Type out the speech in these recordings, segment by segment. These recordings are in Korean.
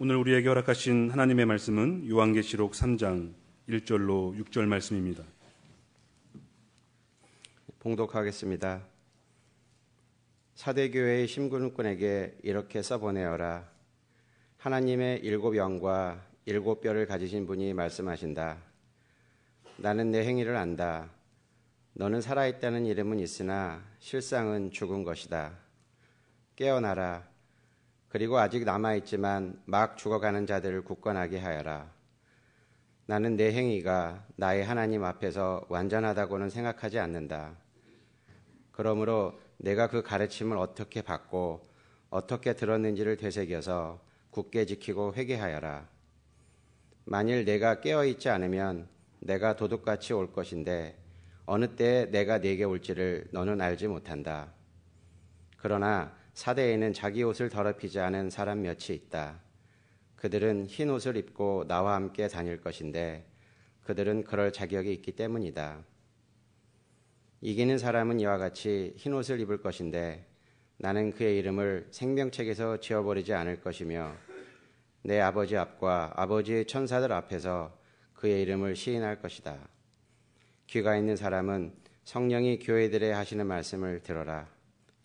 오늘 우리에게 허락하신 하나님의 말씀은 요한계시록 3장 1절로 6절 말씀입니다. 봉독하겠습니다. 사대교회의 심근꾼에게 이렇게 써보내어라. 하나님의 일곱 영과 일곱 뼈를 가지신 분이 말씀하신다. 나는 내 행위를 안다. 너는 살아있다는 이름은 있으나 실상은 죽은 것이다. 깨어나라. 그리고 아직 남아있지만 막 죽어가는 자들을 굳건하게 하여라. 나는 내 행위가 나의 하나님 앞에서 완전하다고는 생각하지 않는다. 그러므로 내가 그 가르침을 어떻게 받고 어떻게 들었는지를 되새겨서 굳게 지키고 회개하여라. 만일 내가 깨어 있지 않으면 내가 도둑같이 올 것인데 어느 때에 내가 네게 올지를 너는 알지 못한다. 그러나 사대에는 자기 옷을 더럽히지 않은 사람 몇이 있다. 그들은 흰 옷을 입고 나와 함께 다닐 것인데 그들은 그럴 자격이 있기 때문이다. 이기는 사람은 이와 같이 흰 옷을 입을 것인데 나는 그의 이름을 생명책에서 지워버리지 않을 것이며 내 아버지 앞과 아버지의 천사들 앞에서 그의 이름을 시인할 것이다. 귀가 있는 사람은 성령이 교회들에 하시는 말씀을 들어라.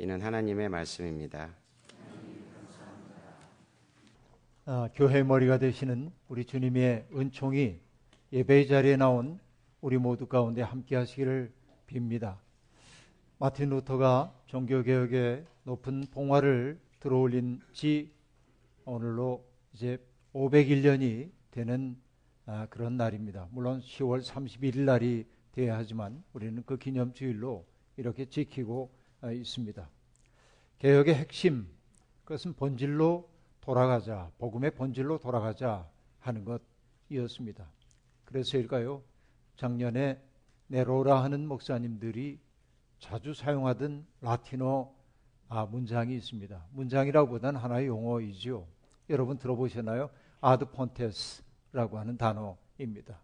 이는 하나님의 말씀입니다. 아, 교회 머리가 되시는 우리 주님의 은총이 예배의 자리에 나온 우리 모두 가운데 함께 하시기를 빕니다. 마틴 루터가 종교개혁의 높은 봉화를 들어올린 지 오늘로 이제 501년이 되는 아, 그런 날입니다. 물론 10월 31일 날이 되어야 하지만 우리는 그 기념주일로 이렇게 지키고 아, 있습니다. 개혁의 핵심, 그것은 본질로 돌아가자, 복음의 본질로 돌아가자 하는 것이었습니다. 그래서일까요? 작년에 네로라 하는 목사님들이 자주 사용하던 라틴어 아, 문장이 있습니다. 문장이라고보다는 하나의 용어이죠. 여러분 들어보셨나요? 아드 폰테스라고 하는 단어입니다.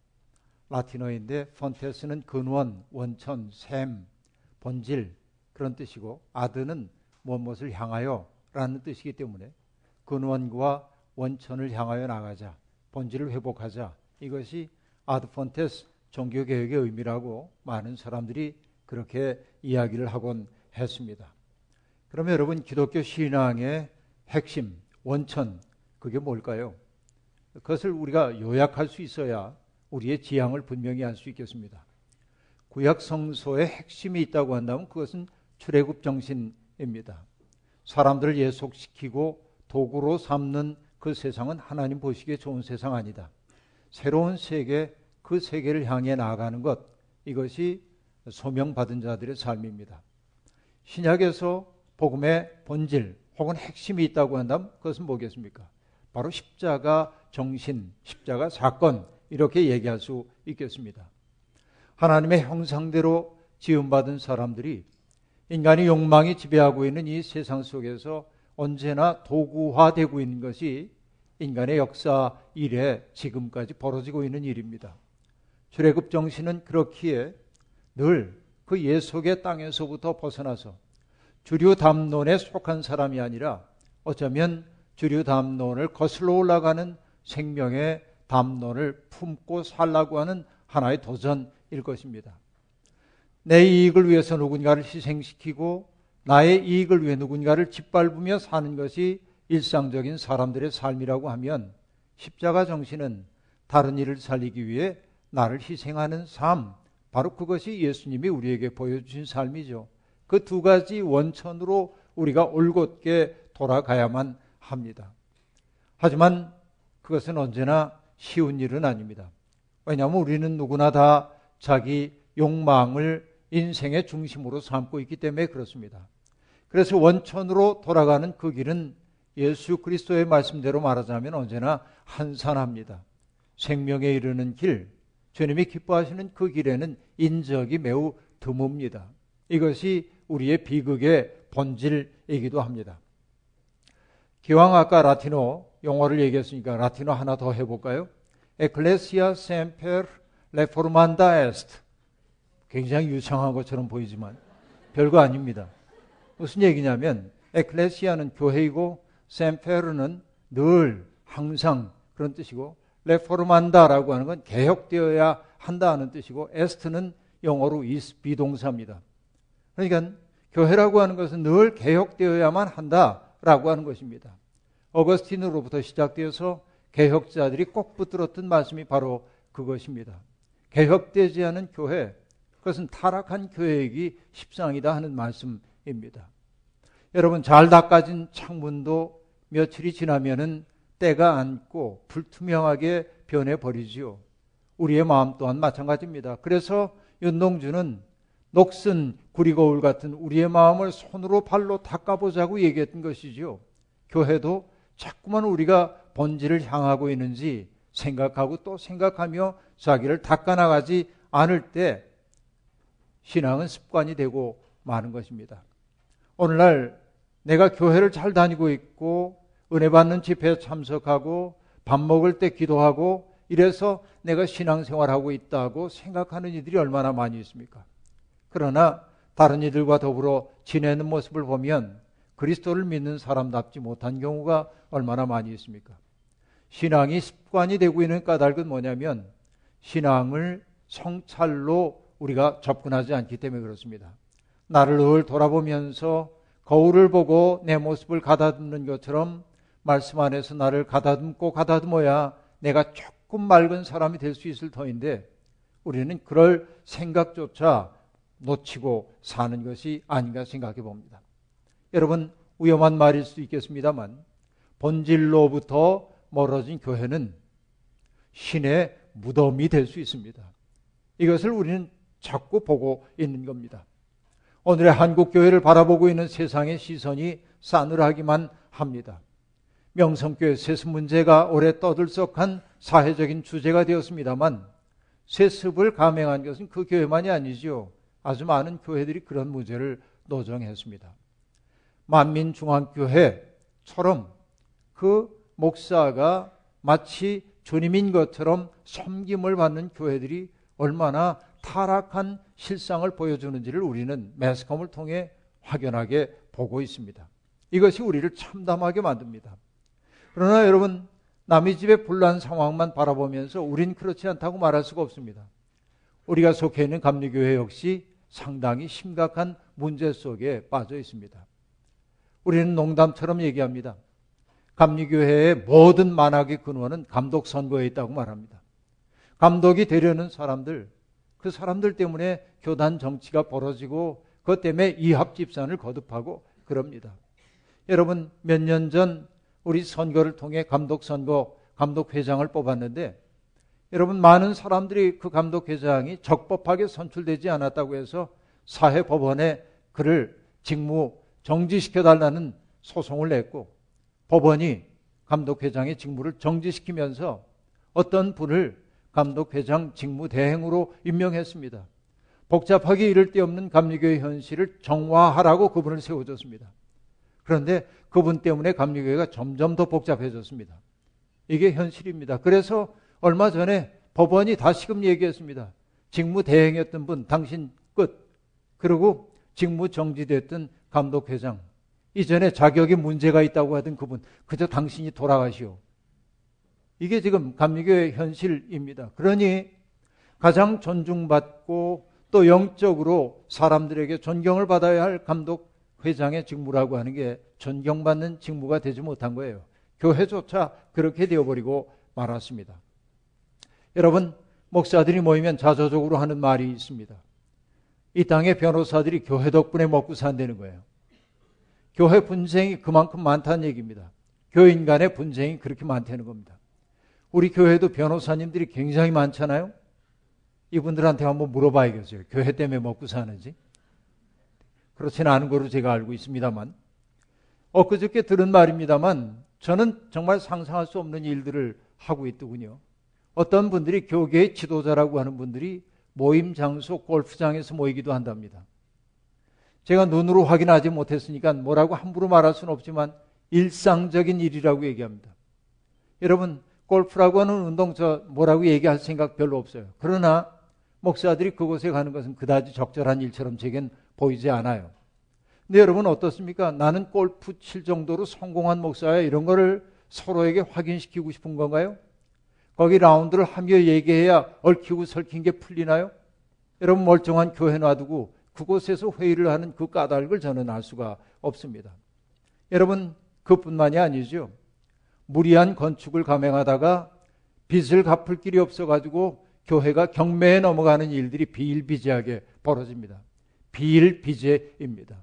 라틴어인데 폰테스는 근원, 원천, 샘, 본질 그런 뜻이고 아드는 무엇을 향하여라는 뜻이기 때문에 근원과 원천을 향하여 나가자, 본질을 회복하자 이것이 아드 폰테스 종교 개혁의 의미라고 많은 사람들이 그렇게 이야기를 하곤 했습니다. 그러면 여러분 기독교 신앙의 핵심, 원천 그게 뭘까요? 그것을 우리가 요약할 수 있어야 우리의 지향을 분명히 알 수 있겠습니다. 구약 성소의 핵심이 있다고 한다면 그것은 출애굽 정신입니다. 사람들을 예속시키고 도구로 삼는 그 세상은 하나님 보시기에 좋은 세상 아니다. 새로운 세계, 그 세계를 향해 나아가는 것, 이것이 소명받은 자들의 삶입니다. 신약에서 복음의 본질 혹은 핵심이 있다고 한다면 그것은 뭐겠습니까? 바로 십자가 정신, 십자가 사건 이렇게 얘기할 수 있겠습니다. 하나님의 형상대로 지음받은 사람들이 인간의 욕망이 지배하고 있는 이 세상 속에서 언제나 도구화되고 있는 것이 인간의 역사 이래 지금까지 벌어지고 있는 일입니다. 출애굽 정신은 그렇기에 늘 그 예속의 땅에서부터 벗어나서 주류 담론에 속한 사람이 아니라 어쩌면 주류 담론을 거슬러 올라가는 생명의 담론을 품고 살라고 하는 하나의 도전일 것입니다. 내 이익을 위해서 누군가를 희생시키고 나의 이익을 위해 누군가를 짓밟으며 사는 것이 일상적인 사람들의 삶이라고 하면 십자가 정신은 다른 일을 살리기 위해 나를 희생하는 삶, 바로 그것이 예수님이 우리에게 보여주신 삶이죠. 그 두 가지 원천으로 우리가 올곧게 돌아가야만 합니다. 하지만 그것은 언제나 쉬운 일은 아닙니다. 왜냐하면 우리는 누구나 다 자기 욕망을 인생의 중심으로 삼고 있기 때문에 그렇습니다. 그래서 원천으로 돌아가는 그 길은 예수 그리스도의 말씀대로 말하자면 언제나 한산합니다. 생명에 이르는 길, 주님이 기뻐하시는 그 길에는 인적이 매우 드뭅니다. 이것이 우리의 비극의 본질이기도 합니다. 기왕 아까 라틴어 용어를 얘기했으니까 라틴어 하나 더 해볼까요? 에클레시 굉장히 유창한 것처럼 보이지만 별거 아닙니다. 무슨 얘기냐면 에클레시아는 교회이고 셈페르는 늘 항상 그런 뜻이고 레포르만다라고 하는 건 개혁되어야 한다는 뜻이고 에스트는 영어로 is 비동사입니다. 그러니까 교회라고 하는 것은 늘 개혁되어야만 한다라고 하는 것입니다. 어거스틴으로부터 시작되어서 개혁자들이 꼭 붙들었던 말씀이 바로 그것입니다. 개혁되지 않은 교회, 그것은 타락한 교회이기 십상이다 하는 말씀입니다. 여러분, 잘 닦아진 창문도 며칠이 지나면은 때가 앉고 불투명하게 변해 버리지요. 우리의 마음 또한 마찬가지입니다. 그래서 윤동주는 녹슨 구리거울 같은 우리의 마음을 손으로 발로 닦아보자고 얘기했던 것이지요. 교회도 자꾸만 우리가 본질을 향하고 있는지 생각하고 또 생각하며 자기를 닦아나가지 않을 때 신앙은 습관이 되고 마는 것입니다. 오늘날 내가 교회를 잘 다니고 있고 은혜 받는 집회에 참석하고 밥 먹을 때 기도하고 이래서 내가 신앙생활하고 있다고 생각하는 이들이 얼마나 많이 있습니까? 그러나 다른 이들과 더불어 지내는 모습을 보면 그리스도를 믿는 사람답지 못한 경우가 얼마나 많이 있습니까? 신앙이 습관이 되고 있는 까닭은 뭐냐면 신앙을 성찰로 우리가 접근하지 않기 때문에 그렇습니다. 나를 늘 돌아보면서 거울을 보고 내 모습을 가다듬는 것처럼 말씀 안에서 나를 가다듬고 가다듬어야 내가 조금 맑은 사람이 될 수 있을 터인데 우리는 그럴 생각조차 놓치고 사는 것이 아닌가 생각해 봅니다. 여러분, 위험한 말일 수 있겠습니다만 본질로부터 멀어진 교회는 신의 무덤이 될 수 있습니다. 이것을 우리는 자꾸 보고 있는 겁니다. 오늘의 한국 교회를 바라보고 있는 세상의 시선이 싸늘하기만 합니다. 명성교회 세습 문제가 오래 떠들썩한 사회적인 주제가 되었습니다만 세습을 감행한 것은 그 교회만이 아니죠. 아주 많은 교회들이 그런 문제를 노정했습니다. 만민중앙교회처럼 그 목사가 마치 주님인 것처럼 섬김을 받는 교회들이 얼마나 타락한 실상을 보여주는지를 우리는 매스컴을 통해 확연하게 보고 있습니다. 이것이 우리를 참담하게 만듭니다. 그러나 여러분, 남의 집의 불난 상황만 바라보면서 우린 그렇지 않다고 말할 수가 없습니다. 우리가 속해 있는 감리교회 역시 상당히 심각한 문제 속에 빠져 있습니다. 우리는 농담처럼 얘기합니다. 감리교회의 모든 만악의 근원은 감독 선거에 있다고 말합니다. 감독이 되려는 사람들, 그 사람들 때문에 교단 정치가 벌어지고 그것 때문에 이합 집산을 거듭하고 그럽니다. 여러분 몇 년 전 우리 선거를 통해 감독 선거 감독 회장을 뽑았는데 여러분 많은 사람들이 그 감독 회장이 적법하게 선출되지 않았다고 해서 사회 법원에 그를 직무 정지시켜 달라는 소송을 냈고 법원이 감독 회장의 직무를 정지시키면서 어떤 분을 감독 회장 직무 대행으로 임명했습니다. 복잡하게 이를 데 없는 감리교회 현실을 정화하라고 그분을 세워줬습니다. 그런데 그분 때문에 감리교회가 점점 더 복잡해졌습니다. 이게 현실입니다. 그래서 얼마 전에 법원이 다시금 얘기했습니다. 직무 대행이었던 분, 당신 끝. 그리고 직무 정지됐던 감독 회장. 이전에 자격에 문제가 있다고 하던 그분, 그저 당신이 돌아가시오. 이게 지금 감리교의 현실입니다. 그러니 가장 존중받고 또 영적으로 사람들에게 존경을 받아야 할 감독 회장의 직무라고 하는 게 존경받는 직무가 되지 못한 거예요. 교회조차 그렇게 되어버리고 말았습니다. 여러분, 목사들이 모이면 자조적으로 하는 말이 있습니다. 이 땅의 변호사들이 교회 덕분에 먹고 산다는 거예요. 교회 분쟁이 그만큼 많다는 얘기입니다. 교인 간의 분쟁이 그렇게 많다는 겁니다. 우리 교회도 변호사님들이 굉장히 많잖아요. 이분들한테 한번 물어봐야겠어요. 교회 때문에 먹고 사는지. 그렇지는 않은 거로 제가 알고 있습니다만. 엊그저께 들은 말입니다만 저는 정말 상상할 수 없는 일들을 하고 있더군요. 어떤 분들이 교계의 지도자라고 하는 분들이 모임 장소 골프장에서 모이기도 한답니다. 제가 눈으로 확인하지 못했으니까 뭐라고 함부로 말할 수는 없지만 일상적인 일이라고 얘기합니다. 여러분, 골프라고 하는 운동 저 뭐라고 얘기할 생각 별로 없어요. 그러나 목사들이 그곳에 가는 것은 그다지 적절한 일처럼 제겐 보이지 않아요. 근데 여러분 어떻습니까? 나는 골프 칠 정도로 성공한 목사야 이런 거를 서로에게 확인시키고 싶은 건가요? 거기 라운드를 하며 얘기해야 얽히고 설킨 게 풀리나요? 여러분 멀쩡한 교회 놔두고 그곳에서 회의를 하는 그 까닭을 저는 알 수가 없습니다. 여러분 그뿐만이 아니죠. 무리한 건축을 감행하다가 빚을 갚을 길이 없어가지고 교회가 경매에 넘어가는 일들이 비일비재하게 벌어집니다. 비일비재입니다.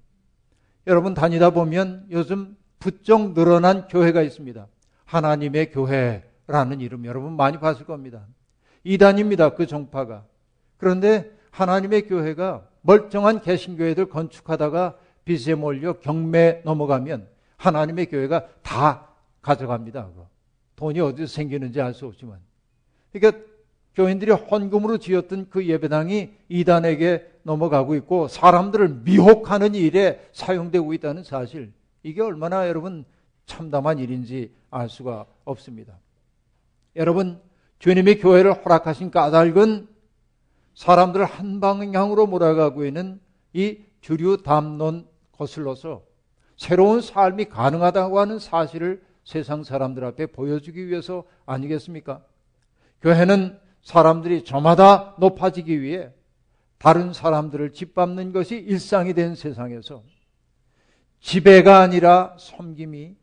여러분 다니다 보면 요즘 부쩍 늘어난 교회가 있습니다. 하나님의 교회라는 이름 여러분 많이 봤을 겁니다. 이단입니다. 그 종파가. 그런데 하나님의 교회가 멀쩡한 개신교회들 건축하다가 빚에 몰려 경매 넘어가면 하나님의 교회가 다 가져갑니다. 돈이 어디서 생기는지 알 수 없지만. 그러니까 교인들이 헌금으로 지었던 그 예배당이 이단에게 넘어가고 있고 사람들을 미혹하는 일에 사용되고 있다는 사실. 이게 얼마나 여러분 참담한 일인지 알 수가 없습니다. 여러분, 주님의 교회를 허락하신 까닭은 사람들을 한 방향으로 몰아가고 있는 이 주류 담론 거슬러서 새로운 삶이 가능하다고 하는 사실을 세상 사람들 앞에 보여주기 위해서 아니겠습니까? 교회는 사람들이 저마다 높아지기 위해 다른 사람들을 짓밟는 것이 일상이 된 세상에서 지배가 아니라 섬김이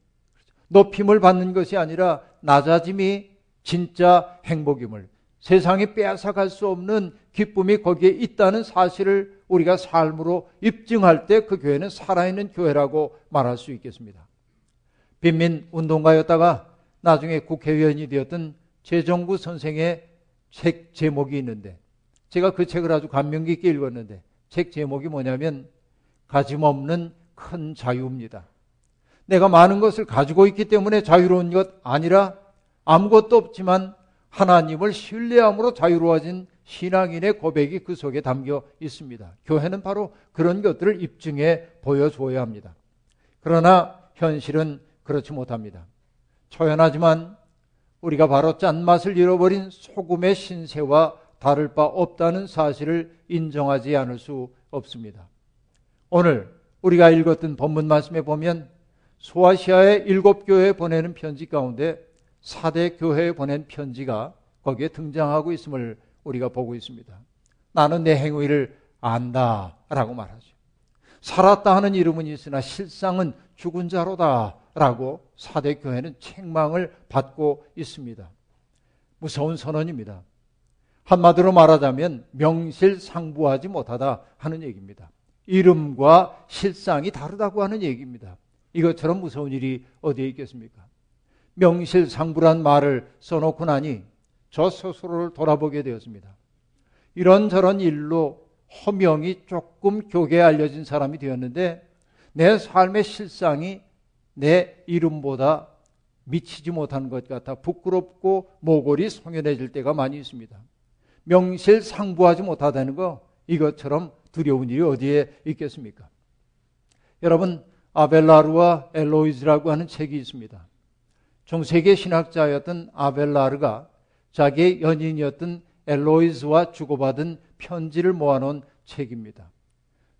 높임을 받는 것이 아니라 낮아짐이 진짜 행복임을 세상이 빼앗아갈 수 없는 기쁨이 거기에 있다는 사실을 우리가 삶으로 입증할 때 그 교회는 살아있는 교회라고 말할 수 있겠습니다. 빈민 운동가였다가 나중에 국회의원이 되었던 재정구 선생의 책 제목이 있는데 제가 그 책을 아주 감명 깊게 읽었는데 책 제목이 뭐냐면 가짐 없는 큰 자유입니다. 내가 많은 것을 가지고 있기 때문에 자유로운 것 아니라 아무것도 없지만 하나님을 신뢰함으로 자유로워진 신앙인의 고백이 그 속에 담겨 있습니다. 교회는 바로 그런 것들을 입증해 보여줘야 합니다. 그러나 현실은 그렇지 못합니다. 초연하지만 우리가 바로 짠맛을 잃어버린 소금의 신세와 다를 바 없다는 사실을 인정하지 않을 수 없습니다. 오늘 우리가 읽었던 본문 말씀에 보면 소아시아의 일곱 교회에 보내는 편지 가운데 사대 교회에 보낸 편지가 거기에 등장하고 있음을 우리가 보고 있습니다. 나는 내 행위를 안다 라고 말하죠. 살았다 하는 이름은 있으나 실상은 죽은 자로다 라고 사대 교회는 책망을 받고 있습니다. 무서운 선언입니다. 한마디로 말하자면 명실상부하지 못하다 하는 얘기입니다. 이름과 실상이 다르다고 하는 얘기입니다. 이것처럼 무서운 일이 어디에 있겠습니까? 명실상부란 말을 써놓고 나니 저 스스로를 돌아보게 되었습니다. 이런저런 일로 허명이 조금 교계에 알려진 사람이 되었는데 내 삶의 실상이 내 이름보다 미치지 못한 것 같아 부끄럽고 모골이 송연해질 때가 많이 있습니다. 명실상부하지 못하다는 거 이것처럼 두려운 일이 어디에 있겠습니까? 여러분 아벨라르와 엘로이즈라고 하는 책이 있습니다. 중세계 신학자였던 아벨라르가 자기의 연인이었던 엘로이즈와 주고받은 편지를 모아놓은 책입니다.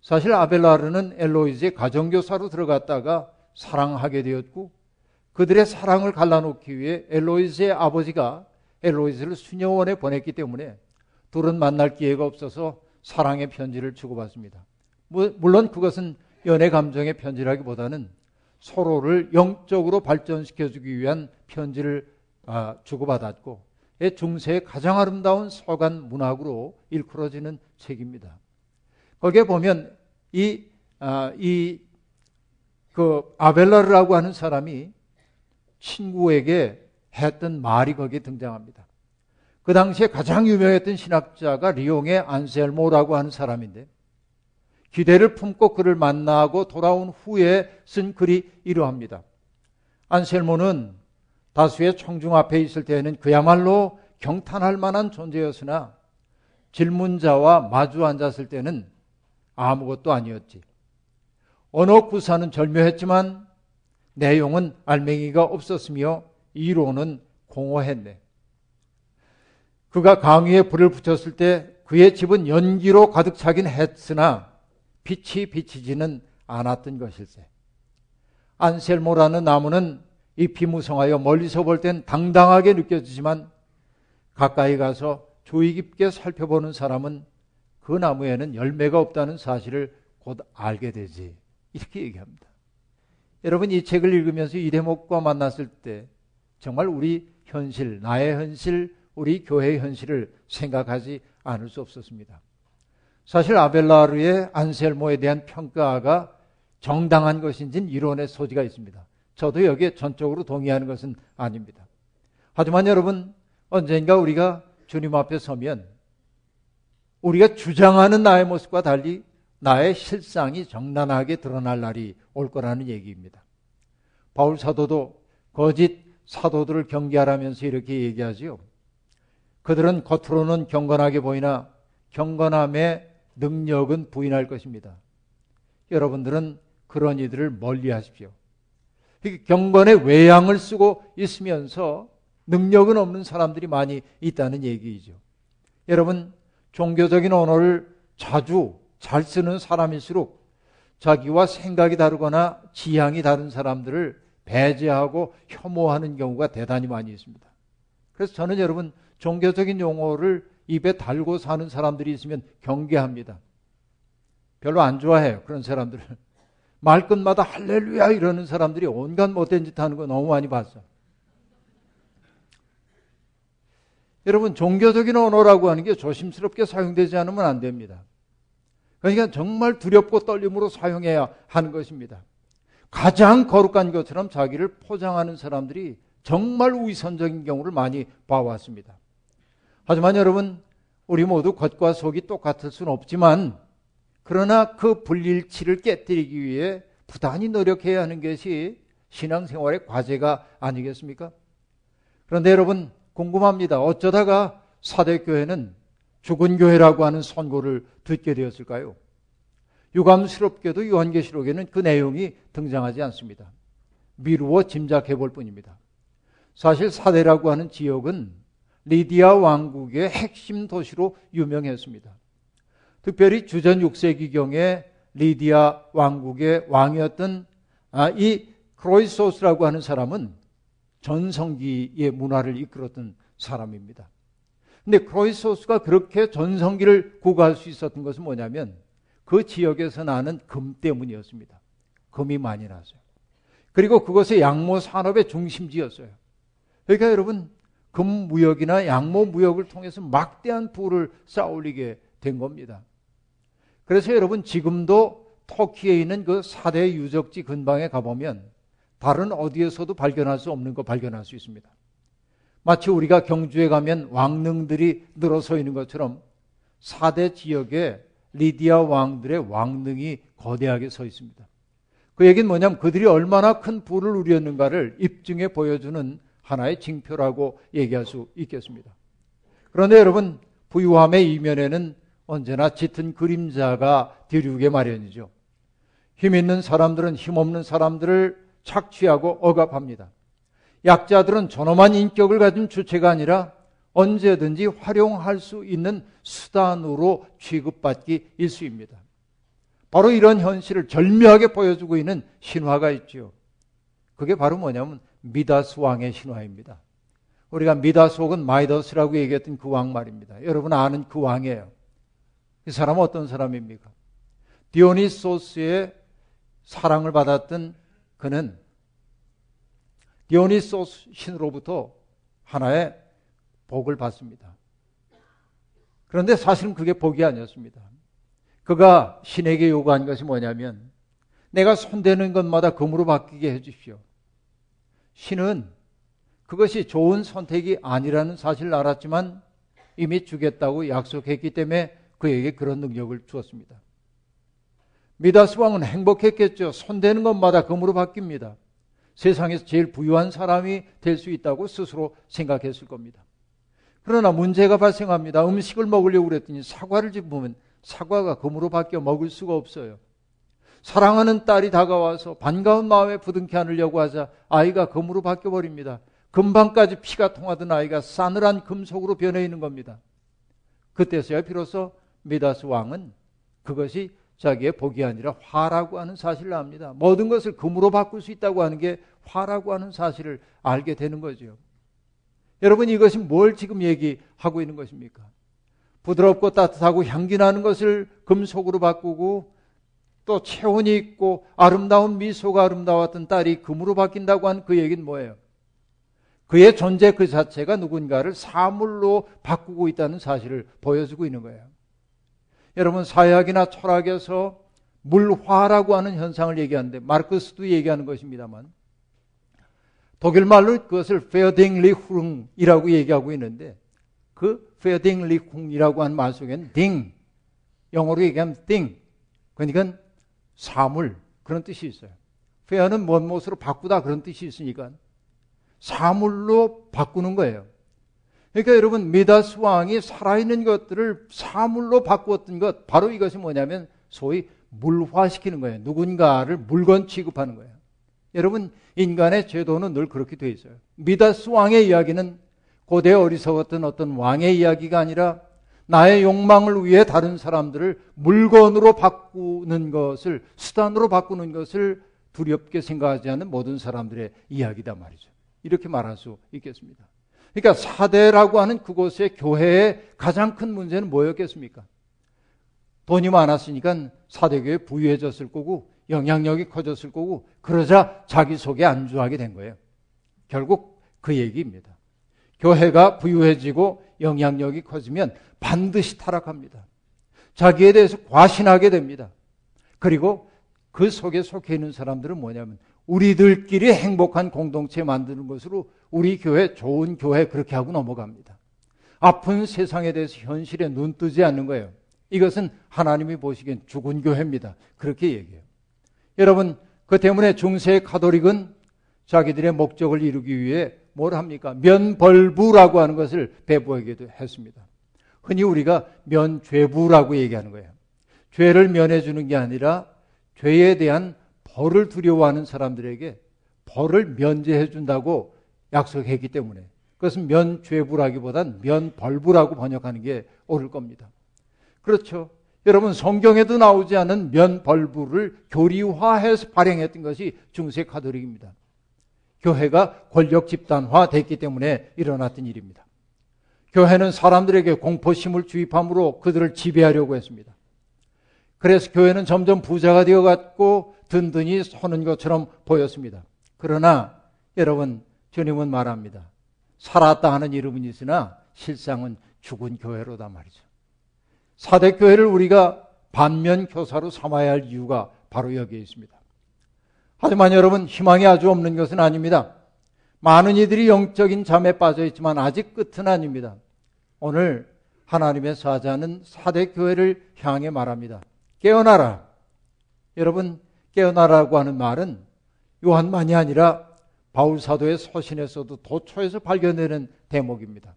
사실 아벨라르는 엘로이즈의 가정교사로 들어갔다가 사랑하게 되었고 그들의 사랑을 갈라놓기 위해 엘로이즈의 아버지가 엘로이즈를 수녀원에 보냈기 때문에 둘은 만날 기회가 없어서 사랑의 편지를 주고받습니다. 물론 그것은 연애 감정의 편지라기보다는 서로를 영적으로 발전시켜주기 위한 편지를 아, 주고받았고 중세의 가장 아름다운 서간 문학으로 일컬어지는 책입니다. 거기에 보면 이, 아, 이, 그 아벨라르라고 하는 사람이 친구에게 했던 말이 거기에 등장합니다. 그 당시에 가장 유명했던 신학자가 리옹의 안셀모라고 하는 사람인데 기대를 품고 그를 만나고 돌아온 후에 쓴 글이 이러합니다. 안셀모는 다수의 청중 앞에 있을 때에는 그야말로 경탄할 만한 존재였으나 질문자와 마주 앉았을 때는 아무것도 아니었지. 언어 구사는 절묘했지만 내용은 알맹이가 없었으며 이론은 공허했네. 그가 강의에 불을 붙였을 때 그의 집은 연기로 가득 차긴 했으나 빛이 비치지는 않았던 것일세. 안셀모라는 나무는 이 비무성하여 멀리서 볼 땐 당당하게 느껴지지만 가까이 가서 주의 깊게 살펴보는 사람은 그 나무에는 열매가 없다는 사실을 곧 알게 되지. 이렇게 얘기합니다. 여러분 이 책을 읽으면서 이 대목과 만났을 때 정말 우리 현실, 나의 현실, 우리 교회의 현실을 생각하지 않을 수 없었습니다. 사실 아벨라르의 안셀모에 대한 평가가 정당한 것인지는 이론의 소지가 있습니다. 저도 여기에 전적으로 동의하는 것은 아닙니다. 하지만 여러분, 언젠가 우리가 주님 앞에 서면 우리가 주장하는 나의 모습과 달리 나의 실상이 정난하게 드러날 날이 올 거라는 얘기입니다. 바울 사도도 거짓 사도들을 경계하라면서 이렇게 얘기하지요. 그들은 겉으로는 경건하게 보이나 경건함의 능력은 부인할 것입니다. 여러분들은 그런 이들을 멀리 하십시오. 경건의 외양을 쓰고 있으면서 능력은 없는 사람들이 많이 있다는 얘기이죠. 여러분, 종교적인 언어를 자주 잘 쓰는 사람일수록 자기와 생각이 다르거나 지향이 다른 사람들을 배제하고 혐오하는 경우가 대단히 많이 있습니다. 그래서 저는 여러분, 종교적인 용어를 입에 달고 사는 사람들이 있으면 경계합니다. 별로 안 좋아해요. 그런 사람들을. 말끝마다 할렐루야 이러는 사람들이 온갖 못된 짓 하는 거 너무 많이 봤어. 여러분, 종교적인 언어라고 하는 게 조심스럽게 사용되지 않으면 안 됩니다. 그러니까 정말 두렵고 떨림으로 사용해야 하는 것입니다. 가장 거룩한 것처럼 자기를 포장하는 사람들이 정말 위선적인 경우를 많이 봐왔습니다. 하지만 여러분, 우리 모두 겉과 속이 똑같을 수는 없지만, 그러나 그 불일치를 깨뜨리기 위해 부단히 노력해야 하는 것이 신앙생활의 과제가 아니겠습니까? 그런데 여러분, 궁금합니다. 어쩌다가 사대교회는 죽은 교회라고 하는 선고를 듣게 되었을까요? 유감스럽게도 요한계시록에는 그 내용이 등장하지 않습니다. 미루어 짐작해 볼 뿐입니다. 사실 사대라고 하는 지역은 리디아 왕국의 핵심 도시로 유명했습니다. 특별히 주전 6세기경에 리디아 왕국의 왕이었던 아, 이 크로이소스라고 하는 사람은 전성기의 문화를 이끌었던 사람입니다. 근데 크로이소스가 그렇게 전성기를 구가할 수 있었던 것은 뭐냐면 그 지역에서 나는 금 때문이었습니다. 금이 많이 났어요. 그리고 그것의 양모 산업의 중심지였어요. 그러니까 여러분 금 무역이나 양모 무역을 통해서 막대한 부를 쌓아올리게 된 겁니다. 그래서 여러분 지금도 터키에 있는 그 4대 유적지 근방에 가보면 다른 어디에서도 발견할 수 없는 거 발견할 수 있습니다. 마치 우리가 경주에 가면 왕릉들이 늘어서 있는 것처럼 4대 지역에 리디아 왕들의 왕릉이 거대하게 서 있습니다. 그 얘기는 뭐냐면 그들이 얼마나 큰 부를 누렸는가를 입증해 보여주는 하나의 징표라고 얘기할 수 있겠습니다. 그런데 여러분, 부유함의 이면에는 언제나 짙은 그림자가 뒤류게 마련이죠. 힘 있는 사람들은 힘 없는 사람들을 착취하고 억압합니다. 약자들은 존엄한 인격을 가진 주체가 아니라 언제든지 활용할 수 있는 수단으로 취급받기 일쑤입니다. 바로 이런 현실을 절묘하게 보여주고 있는 신화가 있죠. 그게 바로 뭐냐면 미다스 왕의 신화입니다. 우리가 미다스 혹은 마이더스라고 얘기했던 그 왕 말입니다. 여러분 아는 그 왕이에요. 이 사람은 어떤 사람입니까? 디오니소스의 사랑을 받았던 그는 디오니소스 신으로부터 하나의 복을 받습니다. 그런데 사실은 그게 복이 아니었습니다. 그가 신에게 요구한 것이 뭐냐면 내가 손대는 것마다 금으로 바뀌게 해주십시오. 신은 그것이 좋은 선택이 아니라는 사실을 알았지만 이미 주겠다고 약속했기 때문에 그에게 그런 능력을 주었습니다. 미다스 왕은 행복했겠죠. 손대는 것마다 금으로 바뀝니다. 세상에서 제일 부유한 사람이 될 수 있다고 스스로 생각했을 겁니다. 그러나 문제가 발생합니다. 음식을 먹으려고 그랬더니 사과를 집으면 사과가 금으로 바뀌어 먹을 수가 없어요. 사랑하는 딸이 다가와서 반가운 마음에 부둥켜 안으려고 하자 아이가 금으로 바뀌어 버립니다. 금방까지 피가 통하던 아이가 싸늘한 금속으로 변해 있는 겁니다. 그때서야 비로소 미다스 왕은 그것이 자기의 복이 아니라 화라고 하는 사실을 압니다. 모든 것을 금으로 바꿀 수 있다고 하는 게 화라고 하는 사실을 알게 되는 거죠. 여러분 이것이 뭘 지금 얘기하고 있는 것입니까? 부드럽고 따뜻하고 향기 나는 것을 금속으로 바꾸고 또 체온이 있고 아름다운 미소가 아름다웠던 딸이 금으로 바뀐다고 한 그 얘기는 뭐예요? 그의 존재 그 자체가 누군가를 사물로 바꾸고 있다는 사실을 보여주고 있는 거예요. 여러분 사회학이나 철학에서 물화라고 하는 현상을 얘기하는데 마르크스도 얘기하는 것입니다만 독일 말로 그것을 Verdinglichung이라고 얘기하고 있는데 그 Verdinglichung이라고 하는 말 속에는 Ding 영어로 얘기하면 thing 그러니까 사물 그런 뜻이 있어요. Ver는 뭔 뭣으로 바꾸다 그런 뜻이 있으니까 사물로 바꾸는 거예요. 그러니까 여러분 미다스 왕이 살아있는 것들을 사물로 바꾸었던 것 바로 이것이 뭐냐면 소위 물화시키는 거예요. 누군가를 물건 취급하는 거예요. 여러분 인간의 제도는 늘 그렇게 돼 있어요. 미다스 왕의 이야기는 고대 어리석었던 어떤 왕의 이야기가 아니라 나의 욕망을 위해 다른 사람들을 물건으로 바꾸는 것을 수단으로 바꾸는 것을 두렵게 생각하지 않는 모든 사람들의 이야기다 말이죠. 이렇게 말할 수 있겠습니다. 그러니까 사대라고 하는 그곳의 교회의 가장 큰 문제는 뭐였겠습니까? 돈이 많았으니까 사대교회 부유해졌을 거고 영향력이 커졌을 거고 그러자 자기 속에 안주하게 된 거예요. 결국 그 얘기입니다. 교회가 부유해지고 영향력이 커지면 반드시 타락합니다. 자기에 대해서 과신하게 됩니다. 그리고 그 속에 속해 있는 사람들은 뭐냐면 우리들끼리 행복한 공동체 만드는 것으로 우리 교회 좋은 교회 그렇게 하고 넘어갑니다. 아픈 세상에 대해서 현실에 눈 뜨지 않는 거예요. 이것은 하나님이 보시기엔 죽은 교회입니다. 그렇게 얘기해요. 여러분, 그 때문에 중세 카톨릭은 자기들의 목적을 이루기 위해 뭘 합니까? 면벌부라고 하는 것을 배부하기도 했습니다. 흔히 우리가 면죄부라고 얘기하는 거예요. 죄를 면해주는 게 아니라 죄에 대한 벌을 두려워하는 사람들에게 벌을 면제해 준다고 약속했기 때문에 그것은 면죄부라기보단 면벌부라고 번역하는 게 옳을 겁니다. 그렇죠. 여러분 성경에도 나오지 않은 면벌부를 교리화해서 발행했던 것이 중세 카톨릭입니다. 교회가 권력 집단화 됐기 때문에 일어났던 일입니다. 교회는 사람들에게 공포심을 주입함으로 그들을 지배하려고 했습니다. 그래서 교회는 점점 부자가 되어갔고 든든히 서는 것처럼 보였습니다. 그러나 여러분 주님은 말합니다. 살았다 하는 이름은 있으나 실상은 죽은 교회로다 말이죠. 사대 교회를 우리가 반면 교사로 삼아야 할 이유가 바로 여기에 있습니다. 하지만 여러분 희망이 아주 없는 것은 아닙니다. 많은 이들이 영적인 잠에 빠져 있지만 아직 끝은 아닙니다. 오늘 하나님의 사자는 사대 교회를 향해 말합니다. 깨어나라. 여러분, 깨어나라고 하는 말은 요한만이 아니라 바울 사도의 서신에서도 도초에서 발견되는 대목입니다.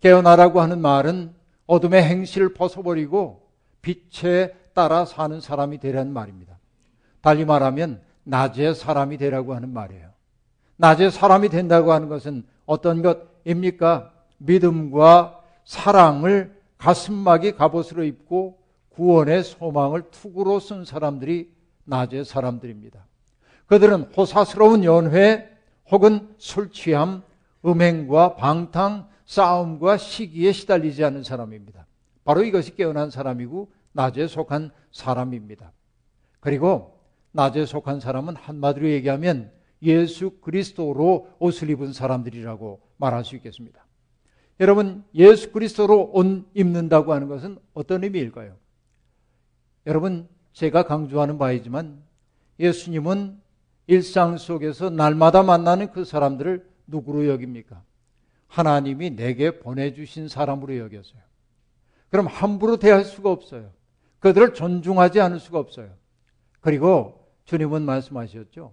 깨어나라고 하는 말은 어둠의 행실을 벗어버리고 빛에 따라 사는 사람이 되라는 말입니다. 달리 말하면 낮의 사람이 되라고 하는 말이에요. 낮의 사람이 된다고 하는 것은 어떤 것입니까? 믿음과 사랑을 가슴막이 갑옷으로 입고 구원의 소망을 투구로 쓴 사람들이 낮의 사람들입니다. 그들은 호사스러운 연회 혹은 술 취함, 음행과 방탕, 싸움과 시기에 시달리지 않는 사람입니다. 바로 이것이 깨어난 사람이고 낮에 속한 사람입니다. 그리고 낮에 속한 사람은 한마디로 얘기하면 예수 그리스도로 옷을 입은 사람들이라고 말할 수 있겠습니다. 여러분, 예수 그리스도로 옷 입는다고 하는 것은 어떤 의미일까요? 여러분, 제가 강조하는 바이지만 예수님은 일상 속에서 날마다 만나는 그 사람들을 누구로 여깁니까? 하나님이 내게 보내주신 사람으로 여겼어요. 그럼 함부로 대할 수가 없어요. 그들을 존중하지 않을 수가 없어요. 그리고 주님은 말씀하셨죠.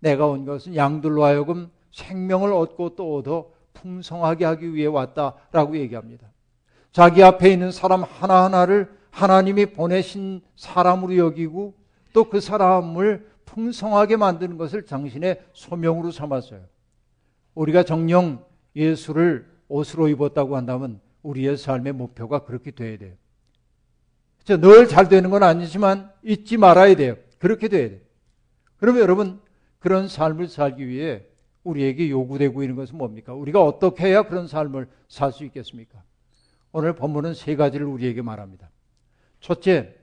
내가 온 것은 양들로 하여금 생명을 얻고 또 얻어 풍성하게 하기 위해 왔다라고 얘기합니다. 자기 앞에 있는 사람 하나하나를 하나님이 보내신 사람으로 여기고 또 그 사람을 풍성하게 만드는 것을 당신의 소명으로 삼았어요. 우리가 정령 예수를 옷으로 입었다고 한다면 우리의 삶의 목표가 그렇게 돼야 돼요. 늘 잘 되는 건 아니지만 잊지 말아야 돼요. 그렇게 돼야 돼요. 그러면 여러분 그런 삶을 살기 위해 우리에게 요구되고 있는 것은 뭡니까? 우리가 어떻게 해야 그런 삶을 살 수 있겠습니까? 오늘 본문은 세 가지를 우리에게 말합니다. 첫째,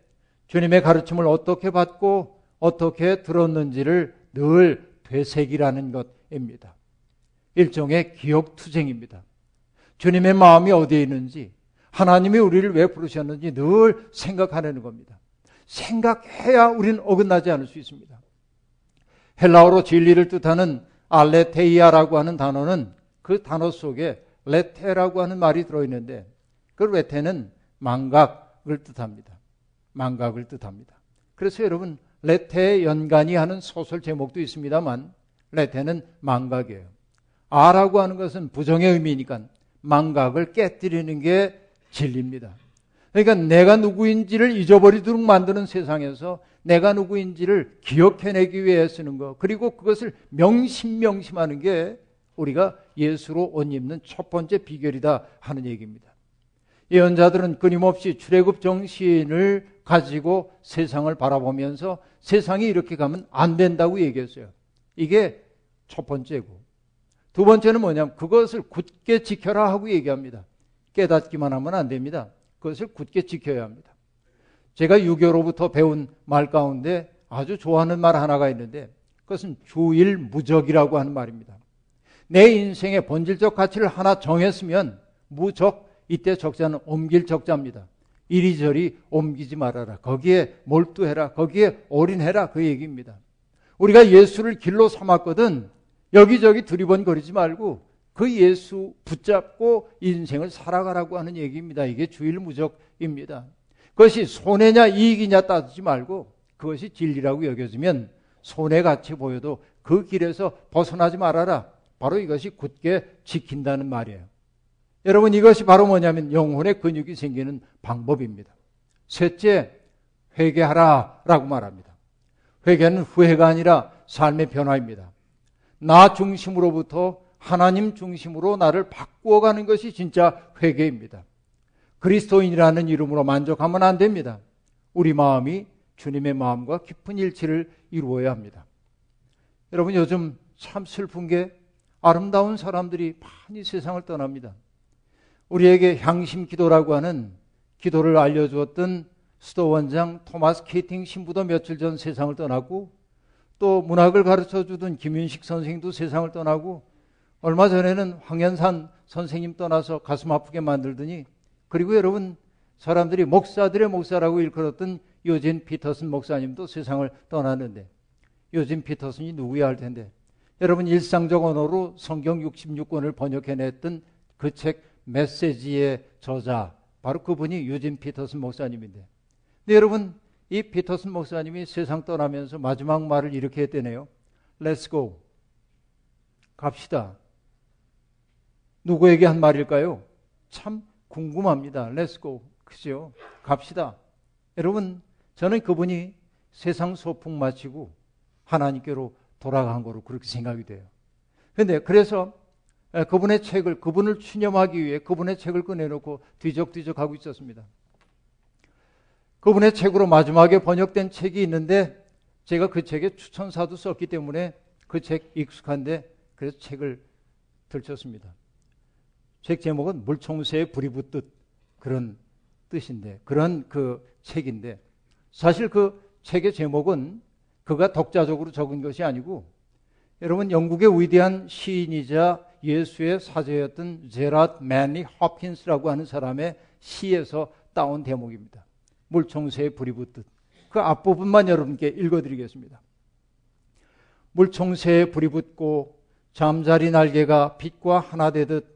주님의 가르침을 어떻게 받고 어떻게 들었는지를 늘 되새기라는 것입니다. 일종의 기억 투쟁입니다. 주님의 마음이 어디에 있는지, 하나님이 우리를 왜 부르셨는지 늘 생각하려는 겁니다. 생각해야 우리는 어긋나지 않을 수 있습니다. 헬라어로 진리를 뜻하는 알레테이아라고 하는 단어는 그 단어 속에 레테라고 하는 말이 들어있는데 그 레테는 망각을 뜻합니다. 망각을 뜻합니다. 그래서 여러분 레테의 연간이 하는 소설 제목도 있습니다만 레테는 망각이에요. 아라고 하는 것은 부정의 의미니까 망각을 깨뜨리는 게 진리입니다. 그러니까 내가 누구인지를 잊어버리도록 만드는 세상에서 내가 누구인지를 기억해내기 위해 쓰는 것, 그리고 그것을 명심명심하는 게 우리가 예수로 옷 입는 첫 번째 비결이다 하는 얘기입니다. 예언자들은 끊임없이 출애굽 정신을 가지고 세상을 바라보면서 세상이 이렇게 가면 안 된다고 얘기했어요. 이게 첫 번째고. 두 번째는 뭐냐면 그것을 굳게 지켜라 하고 얘기합니다. 깨닫기만 하면 안 됩니다. 그것을 굳게 지켜야 합니다. 제가 유교로부터 배운 말 가운데 아주 좋아하는 말 하나가 있는데 그것은 주일 무적이라고 하는 말입니다. 내 인생의 본질적 가치를 하나 정했으면 무적 이때 적자는 옮길 적자입니다. 이리저리 옮기지 말아라. 거기에 몰두해라. 거기에 올인해라. 그 얘기입니다. 우리가 예수를 길로 삼았거든 여기저기 두리번거리지 말고 그 예수 붙잡고 인생을 살아가라고 하는 얘기입니다. 이게 주일무적입니다. 그것이 손해냐 이익이냐 따지지 말고 그것이 진리라고 여겨지면 손해같이 보여도 그 길에서 벗어나지 말아라. 바로 이것이 굳게 지킨다는 말이에요. 여러분 이것이 바로 뭐냐면 영혼의 근육이 생기는 방법입니다. 셋째, 회개하라라고 말합니다. 회개는 후회가 아니라 삶의 변화입니다. 나 중심으로부터 하나님 중심으로 나를 바꾸어 가는 것이 진짜 회개입니다. 그리스도인이라는 이름으로 만족하면 안 됩니다. 우리 마음이 주님의 마음과 깊은 일치를 이루어야 합니다. 여러분 요즘 참 슬픈 게 아름다운 사람들이 많이 세상을 떠납니다. 우리에게 향심 기도라고 하는 기도를 알려주었던 수도 원장 토마스 케이팅 신부도 며칠 전 세상을 떠났고 또 문학을 가르쳐 주던 김윤식 선생도 세상을 떠나고 얼마 전에는 황현산 선생님 떠나서 가슴 아프게 만들더니 그리고 여러분 사람들이 목사들의 목사라고 일컬었던 요진 피터슨 목사님도 세상을 떠났는데 요진 피터슨이 누구야 할 텐데 여러분 일상적 언어로 성경 66권을 번역해냈던 그 책 메시지의 저자 바로 그분이 요진 피터슨 목사님인데 근데 여러분 이 피터슨 목사님이 세상 떠나면서 마지막 말을 이렇게 했대네요. Let's go. 갑시다. 누구에게 한 말일까요? 참 궁금합니다. Let's go. 그죠? 갑시다. 여러분, 저는 그분이 세상 소풍 마치고 하나님께로 돌아간 거로 그렇게 생각이 돼요. 근데 그래서 그분의 책을, 그분을 추념하기 위해 그분의 책을 꺼내놓고 뒤적뒤적 하고 있었습니다. 그분의 책으로 마지막에 번역된 책이 있는데 제가 그 책에 추천사도 썼기 때문에 그 책 익숙한데 그래서 책을 들쳤습니다. 책 제목은 물총새에 불이 붙듯 그런 뜻인데 그런 그 책인데 사실 그 책의 제목은 그가 독자적으로 적은 것이 아니고 여러분 영국의 위대한 시인이자 예수의 사제였던 제라드 맨리 허킨스라고 하는 사람의 시에서 따온 대목입니다. 물총새에 불이 붙듯 그 앞부분만 여러분께 읽어드리겠습니다. 물총새에 불이 붙고 잠자리 날개가 빛과 하나 되듯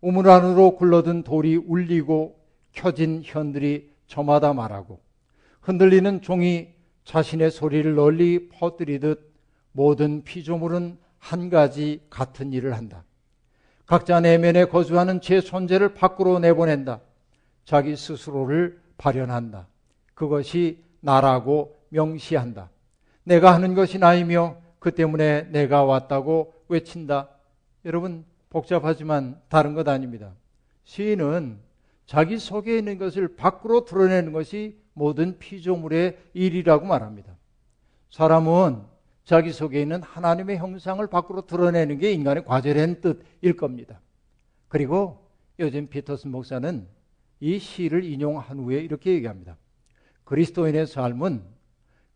우물 안으로 굴러든 돌이 울리고 켜진 현들이 저마다 말하고 흔들리는 종이 자신의 소리를 널리 퍼뜨리듯 모든 피조물은 한 가지 같은 일을 한다. 각자 내면에 거주하는 제 존재를 밖으로 내보낸다. 자기 스스로를 발현한다. 그것이 나라고 명시한다. 내가 하는 것이 나이며 그 때문에 내가 왔다고 외친다. 여러분, 복잡하지만 다른 것 아닙니다. 시인은 자기 속에 있는 것을 밖으로 드러내는 것이 모든 피조물의 일이라고 말합니다. 사람은 자기 속에 있는 하나님의 형상을 밖으로 드러내는 게 인간의 과제라는 뜻일 겁니다. 그리고 요즘 피터슨 목사는 이 시를 인용한 후에 이렇게 얘기합니다. 그리스도인의 삶은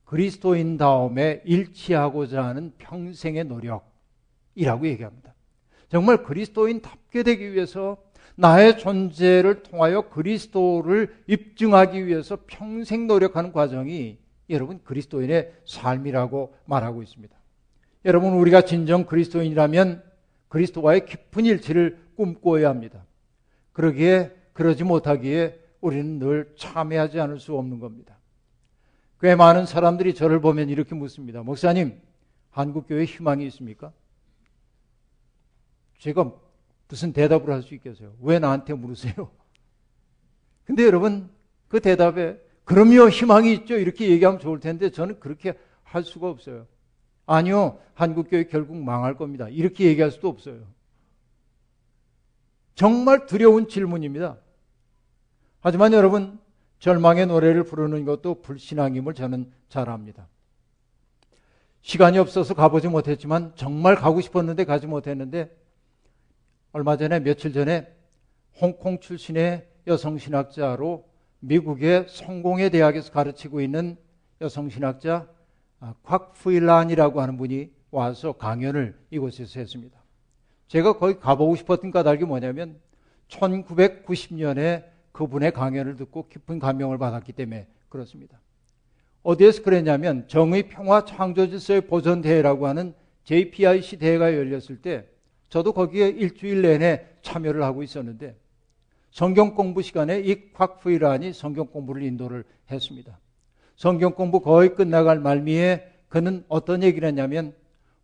그리스도인 다음에 일치하고자 하는 평생의 노력이라고 얘기합니다. 정말 그리스도인답게 되기 위해서 나의 존재를 통하여 그리스도를 입증하기 위해서 평생 노력하는 과정이 여러분 그리스도인의 삶이라고 말하고 있습니다. 여러분 우리가 진정 그리스도인이라면 그리스도와의 깊은 일치를 꿈꿔야 합니다. 그러기에 그러지 못하기에 우리는 늘 참여하지 않을 수 없는 겁니다. 꽤 많은 사람들이 저를 보면 이렇게 묻습니다. 목사님, 한국교회 희망이 있습니까? 제가 무슨 대답을 할 수 있겠어요? 왜 나한테 물으세요? 근데 여러분, 그 대답에, 그럼요, 희망이 있죠. 이렇게 얘기하면 좋을 텐데, 저는 그렇게 할 수가 없어요. 아니요, 한국교회 결국 망할 겁니다. 이렇게 얘기할 수도 없어요. 정말 두려운 질문입니다. 하지만 여러분, 절망의 노래를 부르는 것도 불신앙임을 저는 잘 압니다. 시간이 없어서 가보지 못했지만 정말 가고 싶었는데 가지 못했는데 얼마 전에 며칠 전에 홍콩 출신의 여성 신학자로 미국의 성공의 대학에서 가르치고 있는 여성 신학자 곽푸일란이라고 하는 분이 와서 강연을 이곳에서 했습니다. 제가 거기 가보고 싶었던 까닭이 뭐냐면 1990년에 그분의 강연을 듣고 깊은 감명을 받았기 때문에 그렇습니다. 어디에서 그랬냐면 정의 평화 창조 질서의 보존 대회라고 하는 JPIC 대회가 열렸을 때 저도 거기에 일주일 내내 참여를 하고 있었는데 성경 공부 시간에 이 곽푸이란이 성경 공부를 인도를 했습니다. 성경 공부 거의 끝나갈 말미에 그는 어떤 얘기를 했냐면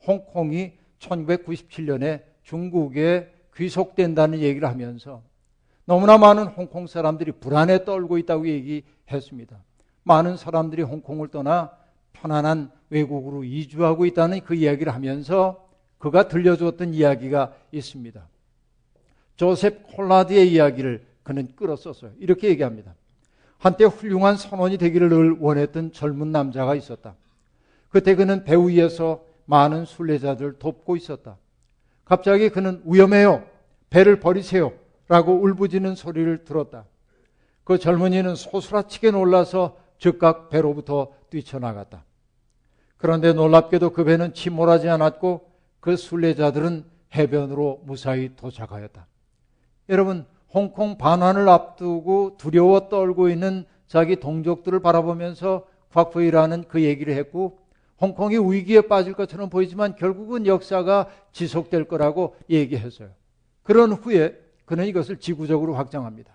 홍콩이 1997년에 중국에 귀속된다는 얘기를 하면서 너무나 많은 홍콩 사람들이 불안에 떨고 있다고 얘기했습니다. 많은 사람들이 홍콩을 떠나 편안한 외국으로 이주하고 있다는 그 이야기를 하면서 그가 들려주었던 이야기가 있습니다. 조셉 콜라드의 이야기를 그는 끌었었어요. 이렇게 얘기합니다. 한때 훌륭한 선원이 되기를 늘 원했던 젊은 남자가 있었다. 그때 그는 배 위에서 많은 순례자들 돕고 있었다. 갑자기 그는 위험해요. 배를 버리세요. 라고 울부짖는 소리를 들었다. 그 젊은이는 소스라치게 놀라서 즉각 배로부터 뛰쳐나갔다. 그런데 놀랍게도 그 배는 침몰하지 않았고 그 순례자들은 해변으로 무사히 도착하였다. 여러분, 홍콩 반환을 앞두고 두려워 떨고 있는 자기 동족들을 바라보면서 곽푸이라는 그 얘기를 했고 홍콩이 위기에 빠질 것처럼 보이지만 결국은 역사가 지속될 거라고 얘기했어요. 그런 후에 그는 이것을 지구적으로 확장합니다.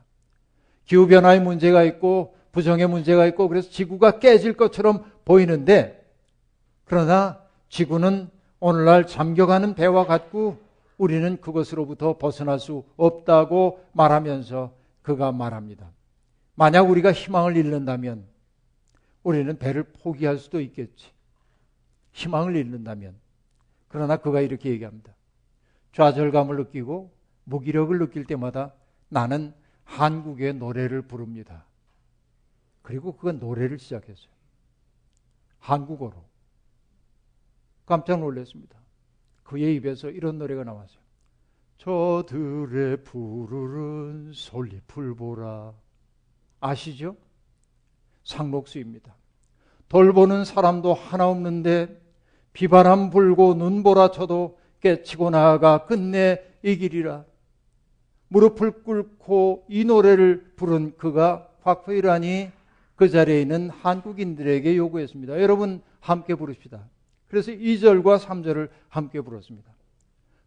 기후변화의 문제가 있고 부정의 문제가 있고 그래서 지구가 깨질 것처럼 보이는데 그러나 지구는 오늘날 잠겨가는 배와 같고 우리는 그것으로부터 벗어날 수 없다고 말하면서 그가 말합니다. 만약 우리가 희망을 잃는다면 우리는 배를 포기할 수도 있겠지. 희망을 잃는다면. 그러나 그가 이렇게 얘기합니다. 좌절감을 느끼고 무기력을 느낄 때마다 나는 한국의 노래를 부릅니다. 그리고 그건 노래를 시작했어요. 한국어로. 깜짝 놀랐습니다. 그의 입에서 이런 노래가 나왔어요. 저들의 푸르른 솔잎을 보라. 아시죠? 상록수입니다. 돌보는 사람도 하나 없는데 비바람 불고 눈보라 쳐도 깨치고 나아가 끝내 이길이라. 무릎을 꿇고 이 노래를 부른 그가 곽포이란이 그 자리에 있는 한국인들에게 요구했습니다. 여러분 함께 부릅시다. 그래서 2절과 3절을 함께 불렀습니다.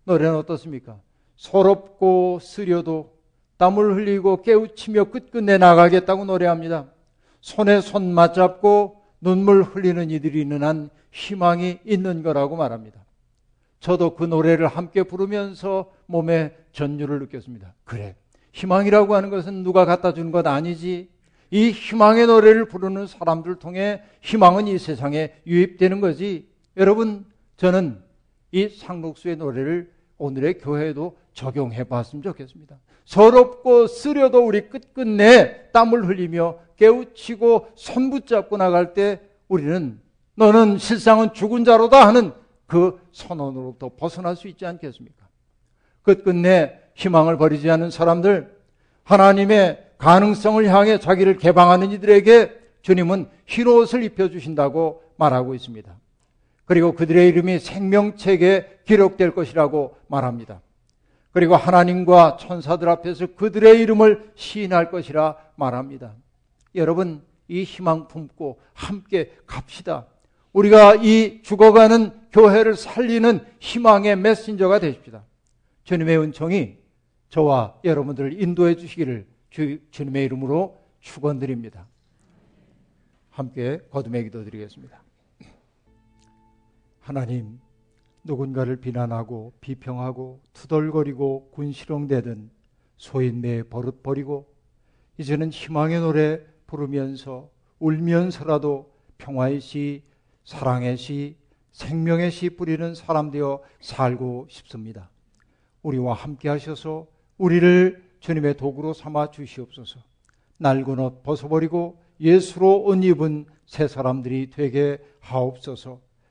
노래는 어떻습니까? 서럽고 쓰려도 땀을 흘리고 깨우치며 끝끝내 나가겠다고 노래합니다. 손에 손 맞잡고 눈물 흘리는 이들이 있는 한 희망이 있는 거라고 말합니다. 저도 그 노래를 함께 부르면서 몸에 전율을 느꼈습니다. 그래. 희망이라고 하는 것은 누가 갖다 주는 것 아니지. 이 희망의 노래를 부르는 사람들을 통해 희망은 이 세상에 유입되는 거지. 여러분, 저는 이 상록수의 노래를 오늘의 교회에도 적용해 봤으면 좋겠습니다. 서럽고 쓰려도 우리 끝끝내 땀을 흘리며 깨우치고 손 붙잡고 나갈 때 우리는 너는 실상은 죽은 자로다 하는 그 선언으로부터 벗어날 수 있지 않겠습니까? 끝끝내 희망을 버리지 않는 사람들, 하나님의 가능성을 향해 자기를 개방하는 이들에게 주님은 흰옷을 입혀주신다고 말하고 있습니다. 그리고 그들의 이름이 생명책에 기록될 것이라고 말합니다. 그리고 하나님과 천사들 앞에서 그들의 이름을 시인할 것이라 말합니다. 여러분, 이 희망 품고 함께 갑시다. 우리가 이 죽어가는 교회를 살리는 희망의 메신저가 되십시다. 주님의 은총이 저와 여러분들을 인도해 주시기를 주, 주님의 이름으로 축원드립니다. 함께 거듭의 기도 드리겠습니다. 하나님, 누군가를 비난하고 비평하고 투덜거리고 군시렁대든 소인매에 버릇 버리고 이제는 희망의 노래 부르면서 울면서라도 평화의 시, 사랑의 시, 생명의 시 뿌리는 사람 되어 살고 싶습니다. 우리와 함께 하셔서 우리를 주님의 도구로 삼아 주시옵소서. 낡은 옷 벗어버리고 예수로 옷 입은 새 사람들이 되게 하옵소서.